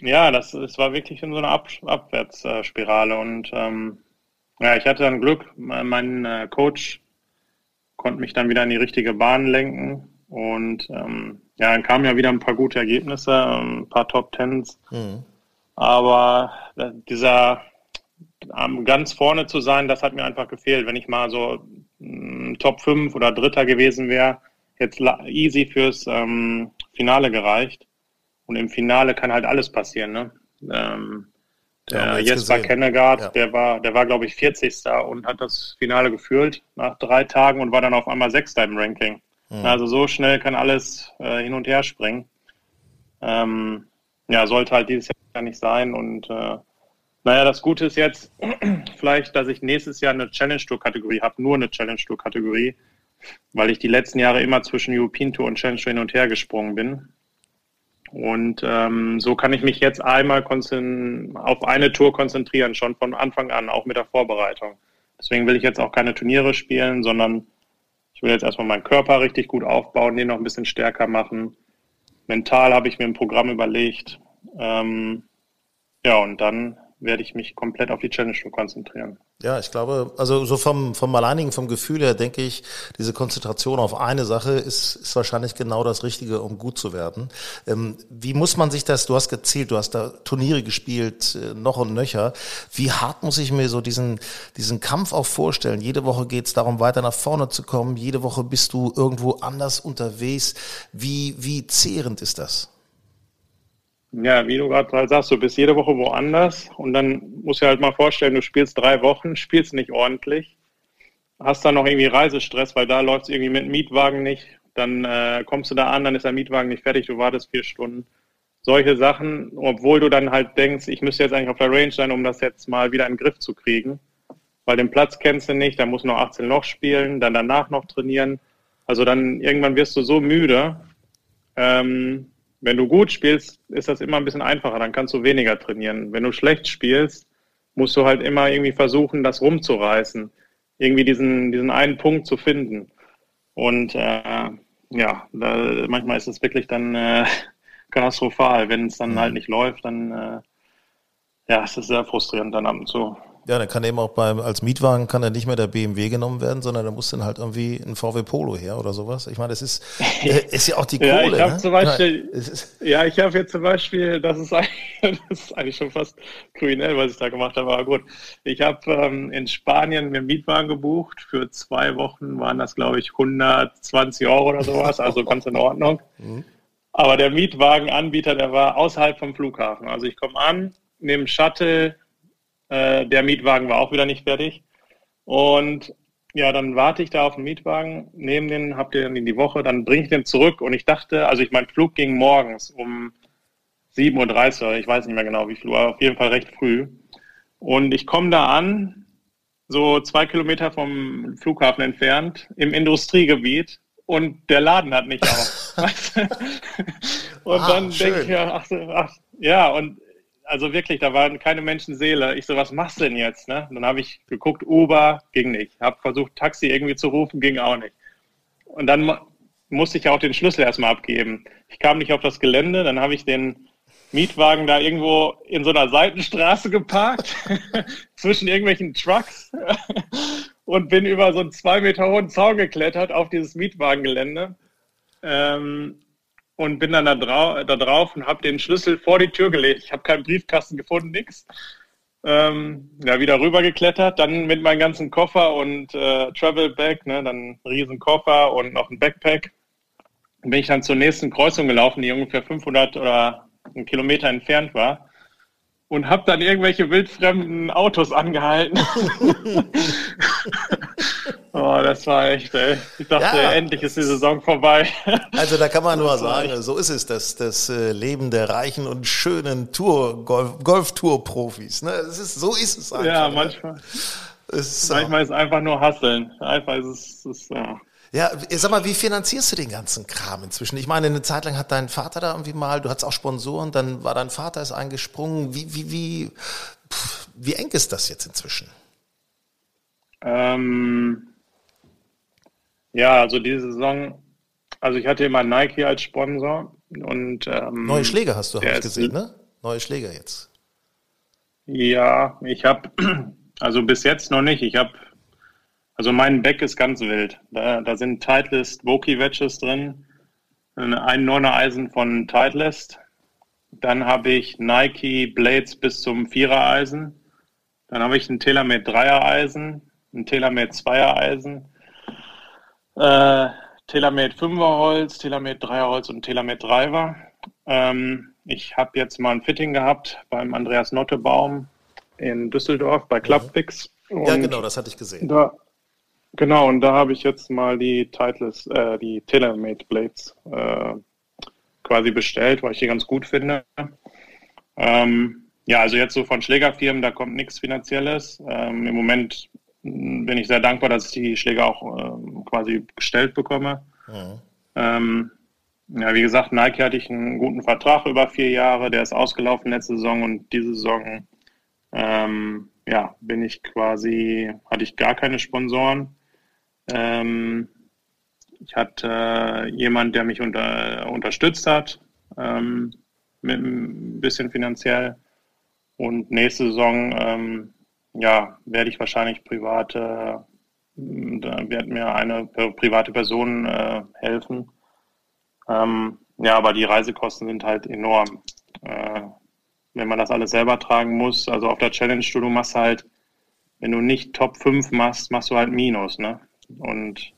Ja, das, das war wirklich in so einer Ab Abwärtsspirale und ähm, ja, ich hatte dann Glück. Mein äh, Coach konnte mich dann wieder in die richtige Bahn lenken und ähm, ja, dann kamen ja wieder ein paar gute Ergebnisse, ein paar Top Tens. Mhm. Aber äh, dieser ganz vorne zu sein, das hat mir einfach gefehlt. Wenn ich mal so mm, Top 5 oder Dritter gewesen wäre, jetzt easy fürs ähm, Finale gereicht. Und im Finale kann halt alles passieren. Ne? Ähm, der Jesper Kennegaard, ja. der war, der war, glaube ich, 40. und hat das Finale geführt nach drei Tagen und war dann auf einmal Sechster im Ranking. Mhm. Also so schnell kann alles äh, hin und her springen. Ähm, ja, sollte halt dieses Jahr nicht sein. Und äh, naja, das Gute ist jetzt vielleicht, dass ich nächstes Jahr eine Challenge Tour Kategorie habe, nur eine Challenge Tour Kategorie, weil ich die letzten Jahre immer zwischen European Tour und Challenge Tour hin und her gesprungen bin. Und ähm, so kann ich mich jetzt einmal auf eine Tour konzentrieren, schon von Anfang an, auch mit der Vorbereitung. Deswegen will ich jetzt auch keine Turniere spielen, sondern ich will jetzt erstmal meinen Körper richtig gut aufbauen, den noch ein bisschen stärker machen. Mental habe ich mir ein Programm überlegt. Ähm, ja, und dann werde ich mich komplett auf die Challenge konzentrieren. Ja, ich glaube, also so vom, vom alleinigen, vom Gefühl her denke ich, diese Konzentration auf eine Sache ist, ist wahrscheinlich genau das Richtige, um gut zu werden. Ähm, wie muss man sich das, du hast gezielt, du hast da Turniere gespielt, äh, noch und nöcher. Wie hart muss ich mir so diesen, diesen Kampf auch vorstellen? Jede Woche geht es darum, weiter nach vorne zu kommen. Jede Woche bist du irgendwo anders unterwegs. Wie, wie zehrend ist das? Ja, wie du gerade halt sagst, du bist jede Woche woanders und dann musst du halt mal vorstellen, du spielst drei Wochen, spielst nicht ordentlich, hast dann noch irgendwie Reisestress, weil da läuft es irgendwie mit dem Mietwagen nicht, dann äh, kommst du da an, dann ist der Mietwagen nicht fertig, du wartest vier Stunden. Solche Sachen, obwohl du dann halt denkst, ich müsste jetzt eigentlich auf der Range sein, um das jetzt mal wieder in den Griff zu kriegen. Weil den Platz kennst du nicht, dann musst du noch 18 Loch spielen, dann danach noch trainieren. Also dann irgendwann wirst du so müde, ähm, wenn du gut spielst, ist das immer ein bisschen einfacher, dann kannst du weniger trainieren. Wenn du schlecht spielst, musst du halt immer irgendwie versuchen, das rumzureißen, irgendwie diesen, diesen einen Punkt zu finden. Und äh, ja, da, manchmal ist es wirklich dann äh, katastrophal. Wenn es dann mhm. halt nicht läuft, dann äh, ja, es ist sehr frustrierend dann ab und zu. Ja, dann kann eben auch beim, als Mietwagen kann dann nicht mehr der BMW genommen werden, sondern da muss dann halt irgendwie ein VW Polo her oder sowas. Ich meine, das ist, äh, ist ja auch die ja, Kohle. Ich ne? zum Beispiel, ja, ich habe jetzt zum Beispiel, das ist, eigentlich, das ist eigentlich schon fast kriminell, was ich da gemacht habe, aber gut. Ich habe ähm, in Spanien mir einen Mietwagen gebucht. Für zwei Wochen waren das, glaube ich, 120 Euro oder sowas, also ganz in Ordnung. Mhm. Aber der Mietwagenanbieter, der war außerhalb vom Flughafen. Also ich komme an, nehme Shuttle, äh, der Mietwagen war auch wieder nicht fertig. Und ja, dann warte ich da auf den Mietwagen, nehme den, hab den in die Woche, dann bringe ich den zurück. Und ich dachte, also ich mein Flug ging morgens um 7.30 Uhr, ich weiß nicht mehr genau wie viel Uhr, auf jeden Fall recht früh. Und ich komme da an, so zwei Kilometer vom Flughafen entfernt, im Industriegebiet und der Laden hat nicht auf. und ah, dann denke ich ja, ach, ach, ja, und also wirklich, da waren keine Menschenseele. Ich so, was machst du denn jetzt? Ne? Dann habe ich geguckt, Uber ging nicht. Habe versucht, Taxi irgendwie zu rufen, ging auch nicht. Und dann musste ich auch den Schlüssel erstmal abgeben. Ich kam nicht auf das Gelände, dann habe ich den Mietwagen da irgendwo in so einer Seitenstraße geparkt, zwischen irgendwelchen Trucks und bin über so einen zwei Meter hohen Zaun geklettert auf dieses Mietwagengelände. Ähm, und bin dann da, drau da drauf und habe den Schlüssel vor die Tür gelegt. Ich habe keinen Briefkasten gefunden, nix. Ähm, ja, wieder rüber geklettert, dann mit meinem ganzen Koffer und äh, Travel Bag, ne, dann einen riesen Koffer und noch ein Backpack. Bin ich dann zur nächsten Kreuzung gelaufen, die ungefähr 500 oder einen Kilometer entfernt war und habe dann irgendwelche wildfremden Autos angehalten. oh, das war echt, ey. Ich dachte, ja, endlich ist die Saison vorbei. also da kann man nur sagen, so ist es, das, das äh, Leben der reichen und schönen Tour, Golf, Golftour-Profis. Ne? Das ist, so ist es einfach. Ja, ne? manchmal. Ne? Ist, manchmal ist es einfach nur Hasseln. Einfach ist es, ist, ja. Ja, sag mal, wie finanzierst du den ganzen Kram inzwischen? Ich meine, eine Zeit lang hat dein Vater da irgendwie mal, du hattest auch Sponsoren, dann war dein Vater ist eingesprungen. Wie, wie, wie, pff, wie eng ist das jetzt inzwischen? Ähm, ja, also diese Saison, also ich hatte immer Nike als Sponsor und ähm, neue Schläger hast du, habe ich gesehen, ne? Neue Schläger jetzt. Ja, ich habe also bis jetzt noch nicht. Ich habe also mein Back ist ganz wild. Da, da sind Titleist Voki Wedges drin, ein 9er Eisen von Titleist. Dann habe ich Nike Blades bis zum 4er Eisen. Dann habe ich ein TaylorMade 3er Eisen, ein TaylorMade 2er Eisen, äh, TaylorMade 5er Holz, TaylorMade 3er Holz und TaylorMade Driver. Ähm, ich habe jetzt mal ein Fitting gehabt beim Andreas Nottebaum in Düsseldorf bei Clubfix. Ja, genau, das hatte ich gesehen. Da, Genau, und da habe ich jetzt mal die Titles, äh, die TaylorMade Blades äh, quasi bestellt, weil ich die ganz gut finde. Ähm, ja, also jetzt so von Schlägerfirmen, da kommt nichts Finanzielles. Ähm, Im Moment bin ich sehr dankbar, dass ich die Schläger auch ähm, quasi gestellt bekomme. Ja. Ähm, ja, wie gesagt, Nike hatte ich einen guten Vertrag über vier Jahre, der ist ausgelaufen letzte Saison und diese Saison ähm, ja, bin ich quasi, hatte ich gar keine Sponsoren. Ähm, ich hatte äh, jemand, der mich unter, unterstützt hat, ähm, mit ein bisschen finanziell. Und nächste Saison, ähm, ja, werde ich wahrscheinlich private, da wird mir eine private Person äh, helfen. Ähm, ja, aber die Reisekosten sind halt enorm. Äh, wenn man das alles selber tragen muss, also auf der Challenge Tour, du machst halt, wenn du nicht Top 5 machst, machst du halt Minus, ne? Und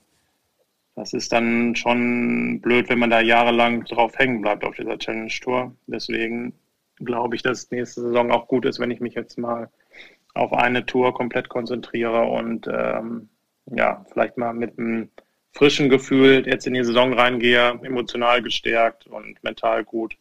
das ist dann schon blöd, wenn man da jahrelang drauf hängen bleibt auf dieser Challenge Tour. Deswegen glaube ich, dass nächste Saison auch gut ist, wenn ich mich jetzt mal auf eine Tour komplett konzentriere und ähm, ja, vielleicht mal mit einem frischen Gefühl jetzt in die Saison reingehe, emotional gestärkt und mental gut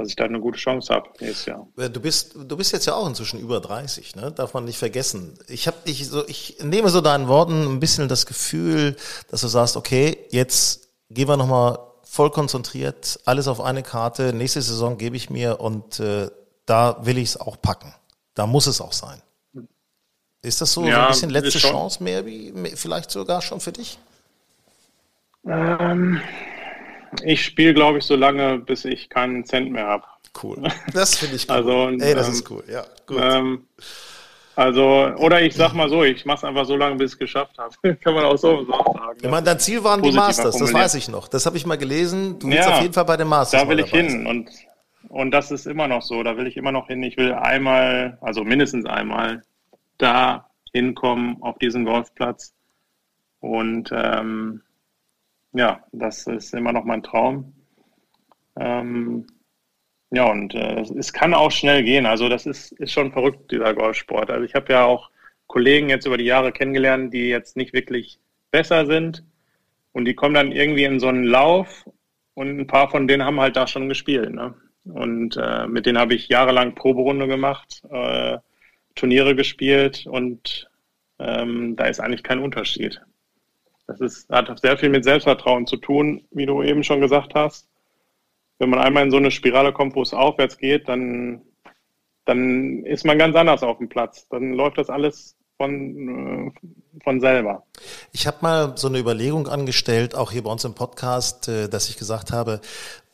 dass ich da eine gute Chance habe nächstes Jahr. Du bist, du bist jetzt ja auch inzwischen über 30, ne? Darf man nicht vergessen. Ich habe dich so, ich nehme so deinen Worten ein bisschen das Gefühl, dass du sagst, okay, jetzt gehen wir nochmal voll konzentriert, alles auf eine Karte, nächste Saison gebe ich mir und äh, da will ich es auch packen. Da muss es auch sein. Ist das so, ja, so ein bisschen letzte Chance mehr, wie vielleicht sogar schon für dich? Ähm, ich spiele, glaube ich, so lange, bis ich keinen Cent mehr habe. Cool. Das finde ich cool. Also, Ey, das ähm, ist cool, ja. Gut. Ähm, also, oder ich sag mal so, ich mache es einfach so lange, bis ich es geschafft habe. Kann man auch so sagen. Ich meine, dein Ziel waren die Masters, das weiß ich noch. Das habe ich mal gelesen. Du willst ja, auf jeden Fall bei den Masters. Da will ich hin und, und das ist immer noch so. Da will ich immer noch hin. Ich will einmal, also mindestens einmal, da hinkommen auf diesen Golfplatz. Und ähm, ja, das ist immer noch mein Traum. Ähm, ja, und äh, es kann auch schnell gehen. Also das ist, ist schon verrückt, dieser Golfsport. Also ich habe ja auch Kollegen jetzt über die Jahre kennengelernt, die jetzt nicht wirklich besser sind. Und die kommen dann irgendwie in so einen Lauf und ein paar von denen haben halt da schon gespielt. Ne? Und äh, mit denen habe ich jahrelang Proberunde gemacht, äh, Turniere gespielt und ähm, da ist eigentlich kein Unterschied. Das ist, hat sehr viel mit Selbstvertrauen zu tun, wie du eben schon gesagt hast. Wenn man einmal in so eine Spirale kommt, wo es aufwärts geht, dann, dann ist man ganz anders auf dem Platz. Dann läuft das alles von, äh, von selber. Ich habe mal so eine Überlegung angestellt, auch hier bei uns im Podcast, äh, dass ich gesagt habe,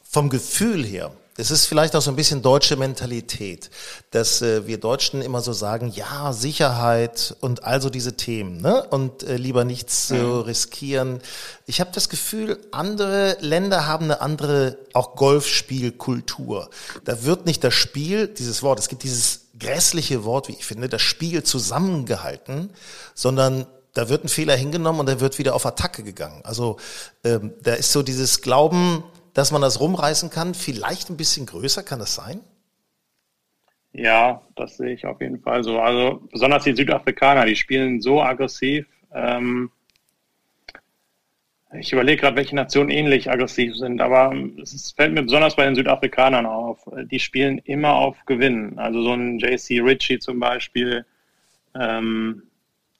vom Gefühl her, es ist vielleicht auch so ein bisschen deutsche Mentalität, dass äh, wir Deutschen immer so sagen, ja, Sicherheit und also diese Themen, ne? Und äh, lieber nichts mhm. äh, riskieren. Ich habe das Gefühl, andere Länder haben eine andere auch Golfspielkultur. Da wird nicht das Spiel, dieses Wort, es gibt dieses grässliche Wort, wie ich finde, das Spiel zusammengehalten, sondern da wird ein Fehler hingenommen und da wird wieder auf Attacke gegangen. Also ähm, da ist so dieses Glauben, dass man das rumreißen kann, vielleicht ein bisschen größer, kann das sein? Ja, das sehe ich auf jeden Fall so. Also besonders die Südafrikaner, die spielen so aggressiv. Ähm, ich überlege gerade, welche Nationen ähnlich aggressiv sind, aber es fällt mir besonders bei den Südafrikanern auf. Die spielen immer auf Gewinnen. Also so ein JC Ritchie zum Beispiel, ähm,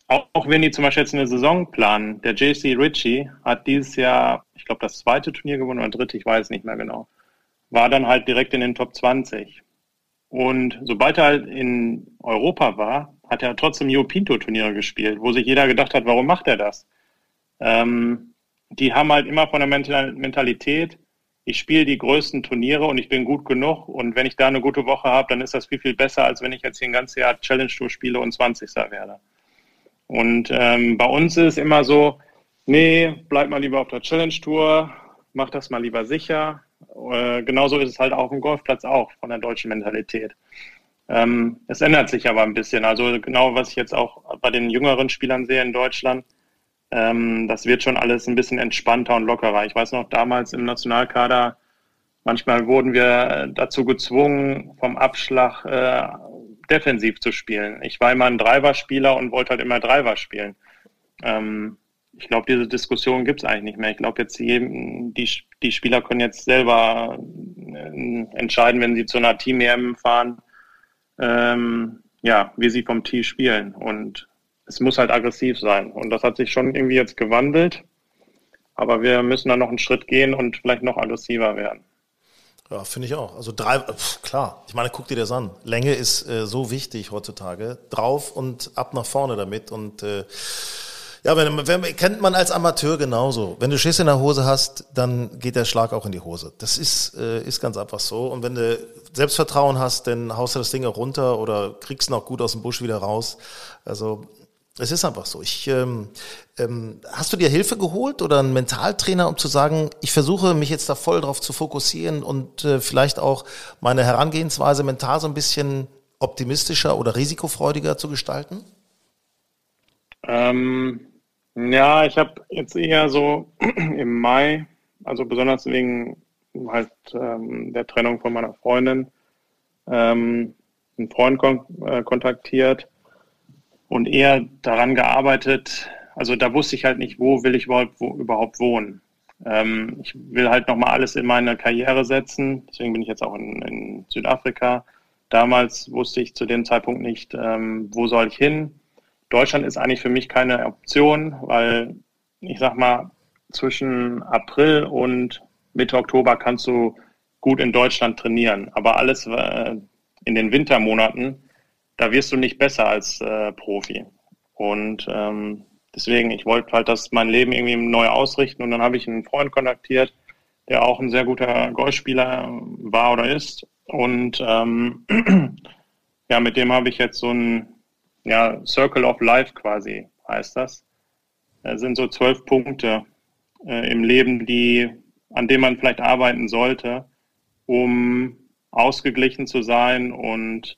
auch, wenn die zum Beispiel jetzt eine Saison planen, der JC Ritchie hat dieses Jahr, ich glaube, das zweite Turnier gewonnen oder dritte, ich weiß nicht mehr genau, war dann halt direkt in den Top 20. Und sobald er halt in Europa war, hat er trotzdem Yo Pinto Turniere gespielt, wo sich jeder gedacht hat, warum macht er das? Ähm, die haben halt immer von der Mentalität, ich spiele die größten Turniere und ich bin gut genug und wenn ich da eine gute Woche habe, dann ist das viel, viel besser, als wenn ich jetzt hier ein ganzes Jahr Challenge Tour spiele und 20. werde. Und ähm, bei uns ist es immer so, nee, bleib mal lieber auf der Challenge Tour, mach das mal lieber sicher. Äh, genauso ist es halt auf dem Golfplatz auch von der deutschen Mentalität. Ähm, es ändert sich aber ein bisschen. Also genau, was ich jetzt auch bei den jüngeren Spielern sehe in Deutschland, ähm, das wird schon alles ein bisschen entspannter und lockerer. Ich weiß noch, damals im Nationalkader, manchmal wurden wir dazu gezwungen, vom Abschlag äh, defensiv zu spielen. Ich war immer ein Driver-Spieler und wollte halt immer Driver spielen. Ähm, ich glaube, diese Diskussion gibt es eigentlich nicht mehr. Ich glaube, jetzt jedem, die, die Spieler können jetzt selber äh, entscheiden, wenn sie zu einer Team-EM fahren, ähm, ja, wie sie vom Tee spielen. Und es muss halt aggressiv sein. Und das hat sich schon irgendwie jetzt gewandelt. Aber wir müssen dann noch einen Schritt gehen und vielleicht noch aggressiver werden. Ja, finde ich auch. Also drei, pf, klar. Ich meine, guck dir das an. Länge ist äh, so wichtig heutzutage. Drauf und ab nach vorne damit. Und äh, ja, wenn, wenn, kennt man als Amateur genauso. Wenn du Schiss in der Hose hast, dann geht der Schlag auch in die Hose. Das ist, äh, ist ganz einfach so. Und wenn du Selbstvertrauen hast, dann haust du das Ding auch runter oder kriegst ihn auch gut aus dem Busch wieder raus. Also es ist einfach so. Ich, ähm, ähm, hast du dir Hilfe geholt oder einen Mentaltrainer, um zu sagen, ich versuche mich jetzt da voll drauf zu fokussieren und äh, vielleicht auch meine Herangehensweise mental so ein bisschen optimistischer oder risikofreudiger zu gestalten? Ähm, ja, ich habe jetzt eher so im Mai, also besonders wegen halt ähm, der Trennung von meiner Freundin, ähm, einen Freund kon äh, kontaktiert und eher daran gearbeitet, also da wusste ich halt nicht, wo will ich überhaupt, wo, überhaupt wohnen. Ähm, ich will halt nochmal alles in meine Karriere setzen, deswegen bin ich jetzt auch in, in Südafrika. Damals wusste ich zu dem Zeitpunkt nicht, ähm, wo soll ich hin. Deutschland ist eigentlich für mich keine Option, weil ich sag mal, zwischen April und Mitte Oktober kannst du gut in Deutschland trainieren. Aber alles äh, in den Wintermonaten da wirst du nicht besser als äh, Profi. Und ähm, deswegen, ich wollte halt das mein Leben irgendwie neu ausrichten und dann habe ich einen Freund kontaktiert, der auch ein sehr guter Golfspieler war oder ist. Und ähm, ja, mit dem habe ich jetzt so ein ja, Circle of Life quasi, heißt das. Das sind so zwölf Punkte äh, im Leben, die, an denen man vielleicht arbeiten sollte, um ausgeglichen zu sein und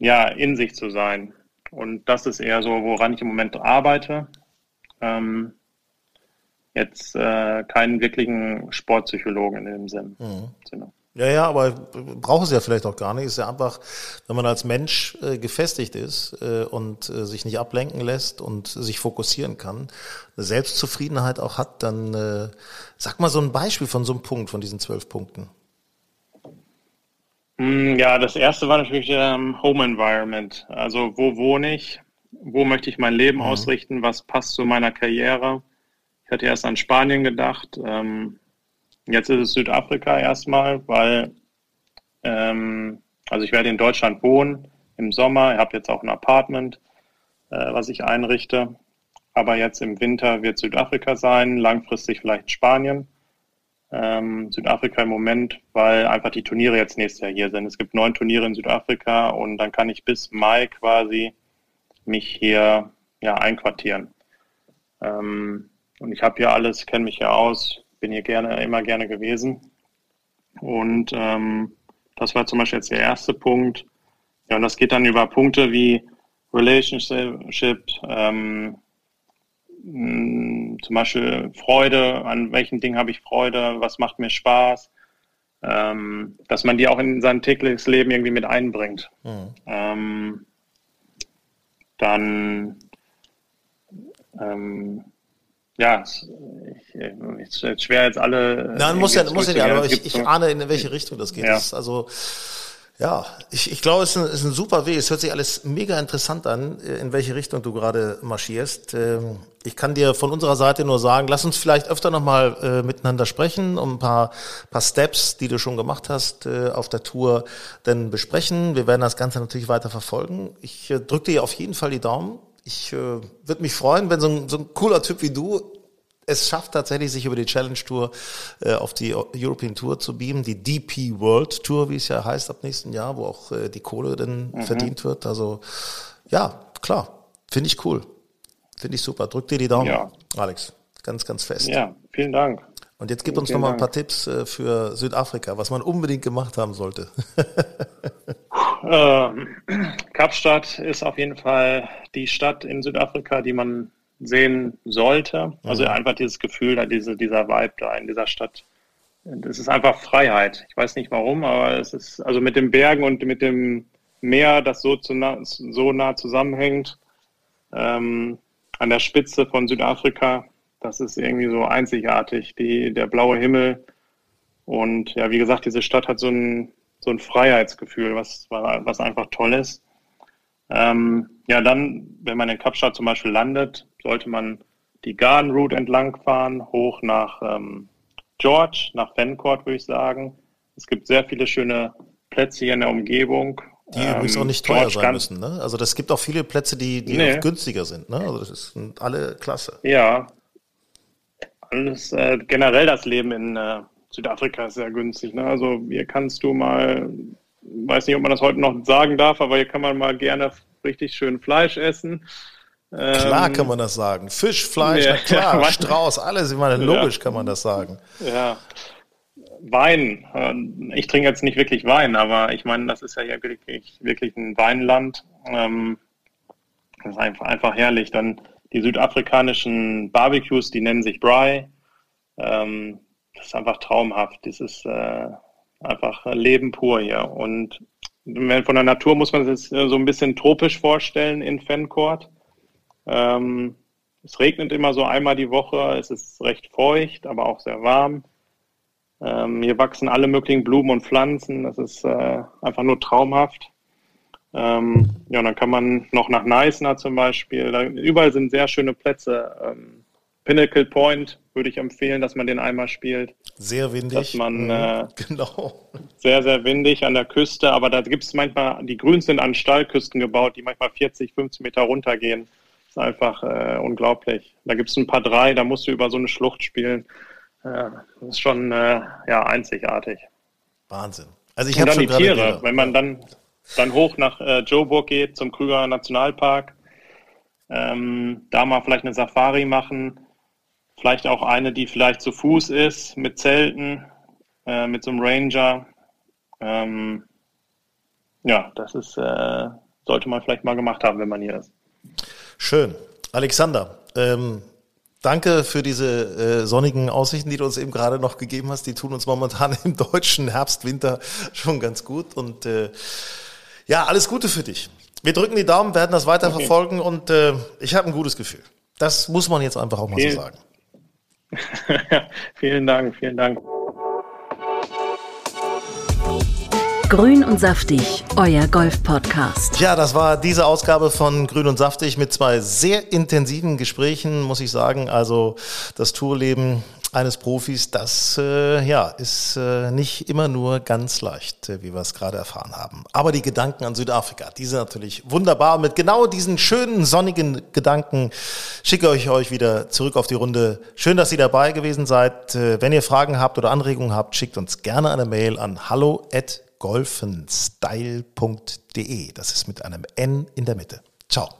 ja, in sich zu sein. Und das ist eher so, woran ich im Moment arbeite. Ähm, jetzt äh, keinen wirklichen Sportpsychologen in dem Sinn, mhm. Sinne. Ja, ja, aber braucht es ja vielleicht auch gar nicht. Es ist ja einfach, wenn man als Mensch äh, gefestigt ist äh, und äh, sich nicht ablenken lässt und sich fokussieren kann, eine Selbstzufriedenheit auch hat, dann äh, sag mal so ein Beispiel von so einem Punkt, von diesen zwölf Punkten. Hm, ja, das erste war natürlich ähm, Home Environment. Also wo wohne ich? Wo möchte ich mein Leben mhm. ausrichten? Was passt zu meiner Karriere? Ich hatte erst an Spanien gedacht. Ähm, jetzt ist es Südafrika erstmal, weil ähm, also ich werde in Deutschland wohnen im Sommer. Ich habe jetzt auch ein Apartment, äh, was ich einrichte. Aber jetzt im Winter wird Südafrika sein, langfristig vielleicht Spanien ähm, Südafrika im Moment, weil einfach die Turniere jetzt nächstes Jahr hier sind. Es gibt neun Turniere in Südafrika und dann kann ich bis Mai quasi mich hier ja einquartieren. Ähm, und ich habe hier alles, kenne mich hier aus, bin hier gerne, immer gerne gewesen. Und ähm, das war zum Beispiel jetzt der erste Punkt. Ja, und das geht dann über Punkte wie Relationship, ähm, zum Beispiel Freude, an welchen Dingen habe ich Freude, was macht mir Spaß, ähm, dass man die auch in sein tägliches Leben irgendwie mit einbringt. Mhm. Ähm, dann ähm, ja, ich, ich, schwer jetzt alle. Nein, muss ja, muss ja nicht, aber ich, ich ahne, in welche Richtung das geht. Ja. Das also ja, ich, ich glaube, es ist ein, ist ein super Weg. Es hört sich alles mega interessant an, äh, in welche Richtung du gerade marschierst. Ähm, ich kann dir von unserer Seite nur sagen, lass uns vielleicht öfter nochmal äh, miteinander sprechen, um ein paar, paar Steps, die du schon gemacht hast äh, auf der Tour, dann besprechen. Wir werden das Ganze natürlich weiter verfolgen. Ich drücke dir auf jeden Fall die Daumen. Ich äh, würde mich freuen, wenn so ein, so ein cooler Typ wie du es schafft tatsächlich, sich über die Challenge Tour äh, auf die European Tour zu beamen, die DP World Tour, wie es ja heißt, ab nächsten Jahr, wo auch äh, die Kohle dann mhm. verdient wird. Also ja, klar, finde ich cool. Finde ich super. Drück dir die Daumen, ja. Alex. Ganz, ganz fest. Ja, vielen Dank. Und jetzt gib uns noch mal ein paar Tipps äh, für Südafrika, was man unbedingt gemacht haben sollte. ähm, Kapstadt ist auf jeden Fall die Stadt in Südafrika, die man sehen sollte. Also mhm. einfach dieses Gefühl, da diese, dieser Vibe da in dieser Stadt. Das ist einfach Freiheit. Ich weiß nicht warum, aber es ist also mit den Bergen und mit dem Meer, das so, zu nah, so nah zusammenhängt, ähm, an der Spitze von Südafrika, das ist irgendwie so einzigartig. Die, der blaue Himmel und ja, wie gesagt, diese Stadt hat so ein, so ein Freiheitsgefühl, was, was einfach toll ist. Ähm, ja, dann, wenn man in Kapstadt zum Beispiel landet, sollte man die Garden Route entlang fahren, hoch nach ähm, George, nach Fancourt, würde ich sagen. Es gibt sehr viele schöne Plätze hier in der Umgebung. Die ähm, übrigens auch nicht teuer George sein müssen, ne? Also das gibt auch viele Plätze, die, die nee. günstiger sind, ne? Also das sind alle klasse. Ja. Alles, äh, generell das Leben in äh, Südafrika ist sehr günstig, ne? Also hier kannst du mal, weiß nicht, ob man das heute noch sagen darf, aber hier kann man mal gerne richtig schön Fleisch essen. Klar ähm, kann man das sagen. Fisch, Fleisch, ja, klar, ja, Strauß, alles. Ich meine, logisch ja. kann man das sagen. Ja. Wein. Äh, ich trinke jetzt nicht wirklich Wein, aber ich meine, das ist ja hier wirklich, wirklich ein Weinland. Ähm, das ist einfach, einfach herrlich. Dann die südafrikanischen Barbecues, die nennen sich Bry. Ähm, das ist einfach traumhaft. Das ist äh, einfach Leben pur hier. Und von der Natur muss man sich so ein bisschen tropisch vorstellen in Fancourt. Ähm, es regnet immer so einmal die Woche, es ist recht feucht, aber auch sehr warm. Ähm, hier wachsen alle möglichen Blumen und Pflanzen, das ist äh, einfach nur traumhaft. Ähm, ja, und dann kann man noch nach Neisner zum Beispiel, da, überall sind sehr schöne Plätze. Pinnacle Point würde ich empfehlen, dass man den einmal spielt. Sehr windig. Dass man, mhm, äh, genau. Sehr, sehr windig an der Küste, aber da gibt es manchmal, die Grüns sind an Stallküsten gebaut, die manchmal 40, 50 Meter runtergehen ist einfach äh, unglaublich. Da gibt es ein paar drei, da musst du über so eine Schlucht spielen. Äh, das ist schon äh, ja, einzigartig. Wahnsinn. Also ich habe schon die Tiere, Bilder. wenn man dann, dann hoch nach äh, Joburg geht, zum Krüger Nationalpark, ähm, da mal vielleicht eine Safari machen, vielleicht auch eine, die vielleicht zu Fuß ist, mit Zelten, äh, mit so einem Ranger. Ähm, ja, das ist, äh, sollte man vielleicht mal gemacht haben, wenn man hier ist. Schön. Alexander, ähm, danke für diese äh, sonnigen Aussichten, die du uns eben gerade noch gegeben hast. Die tun uns momentan im deutschen Herbst, Winter schon ganz gut. Und äh, ja, alles Gute für dich. Wir drücken die Daumen, werden das weiter okay. verfolgen und äh, ich habe ein gutes Gefühl. Das muss man jetzt einfach auch mal Viel, so sagen. vielen Dank, vielen Dank. Grün und saftig, euer Golf-Podcast. Ja, das war diese Ausgabe von Grün und Saftig mit zwei sehr intensiven Gesprächen, muss ich sagen. Also das Tourleben eines Profis, das äh, ja, ist äh, nicht immer nur ganz leicht, äh, wie wir es gerade erfahren haben. Aber die Gedanken an Südafrika, die sind natürlich wunderbar. Mit genau diesen schönen, sonnigen Gedanken schicke ich euch wieder zurück auf die Runde. Schön, dass ihr dabei gewesen seid. Äh, wenn ihr Fragen habt oder Anregungen habt, schickt uns gerne eine Mail an hallo@ golfenstyle.de. Das ist mit einem N in der Mitte. Ciao.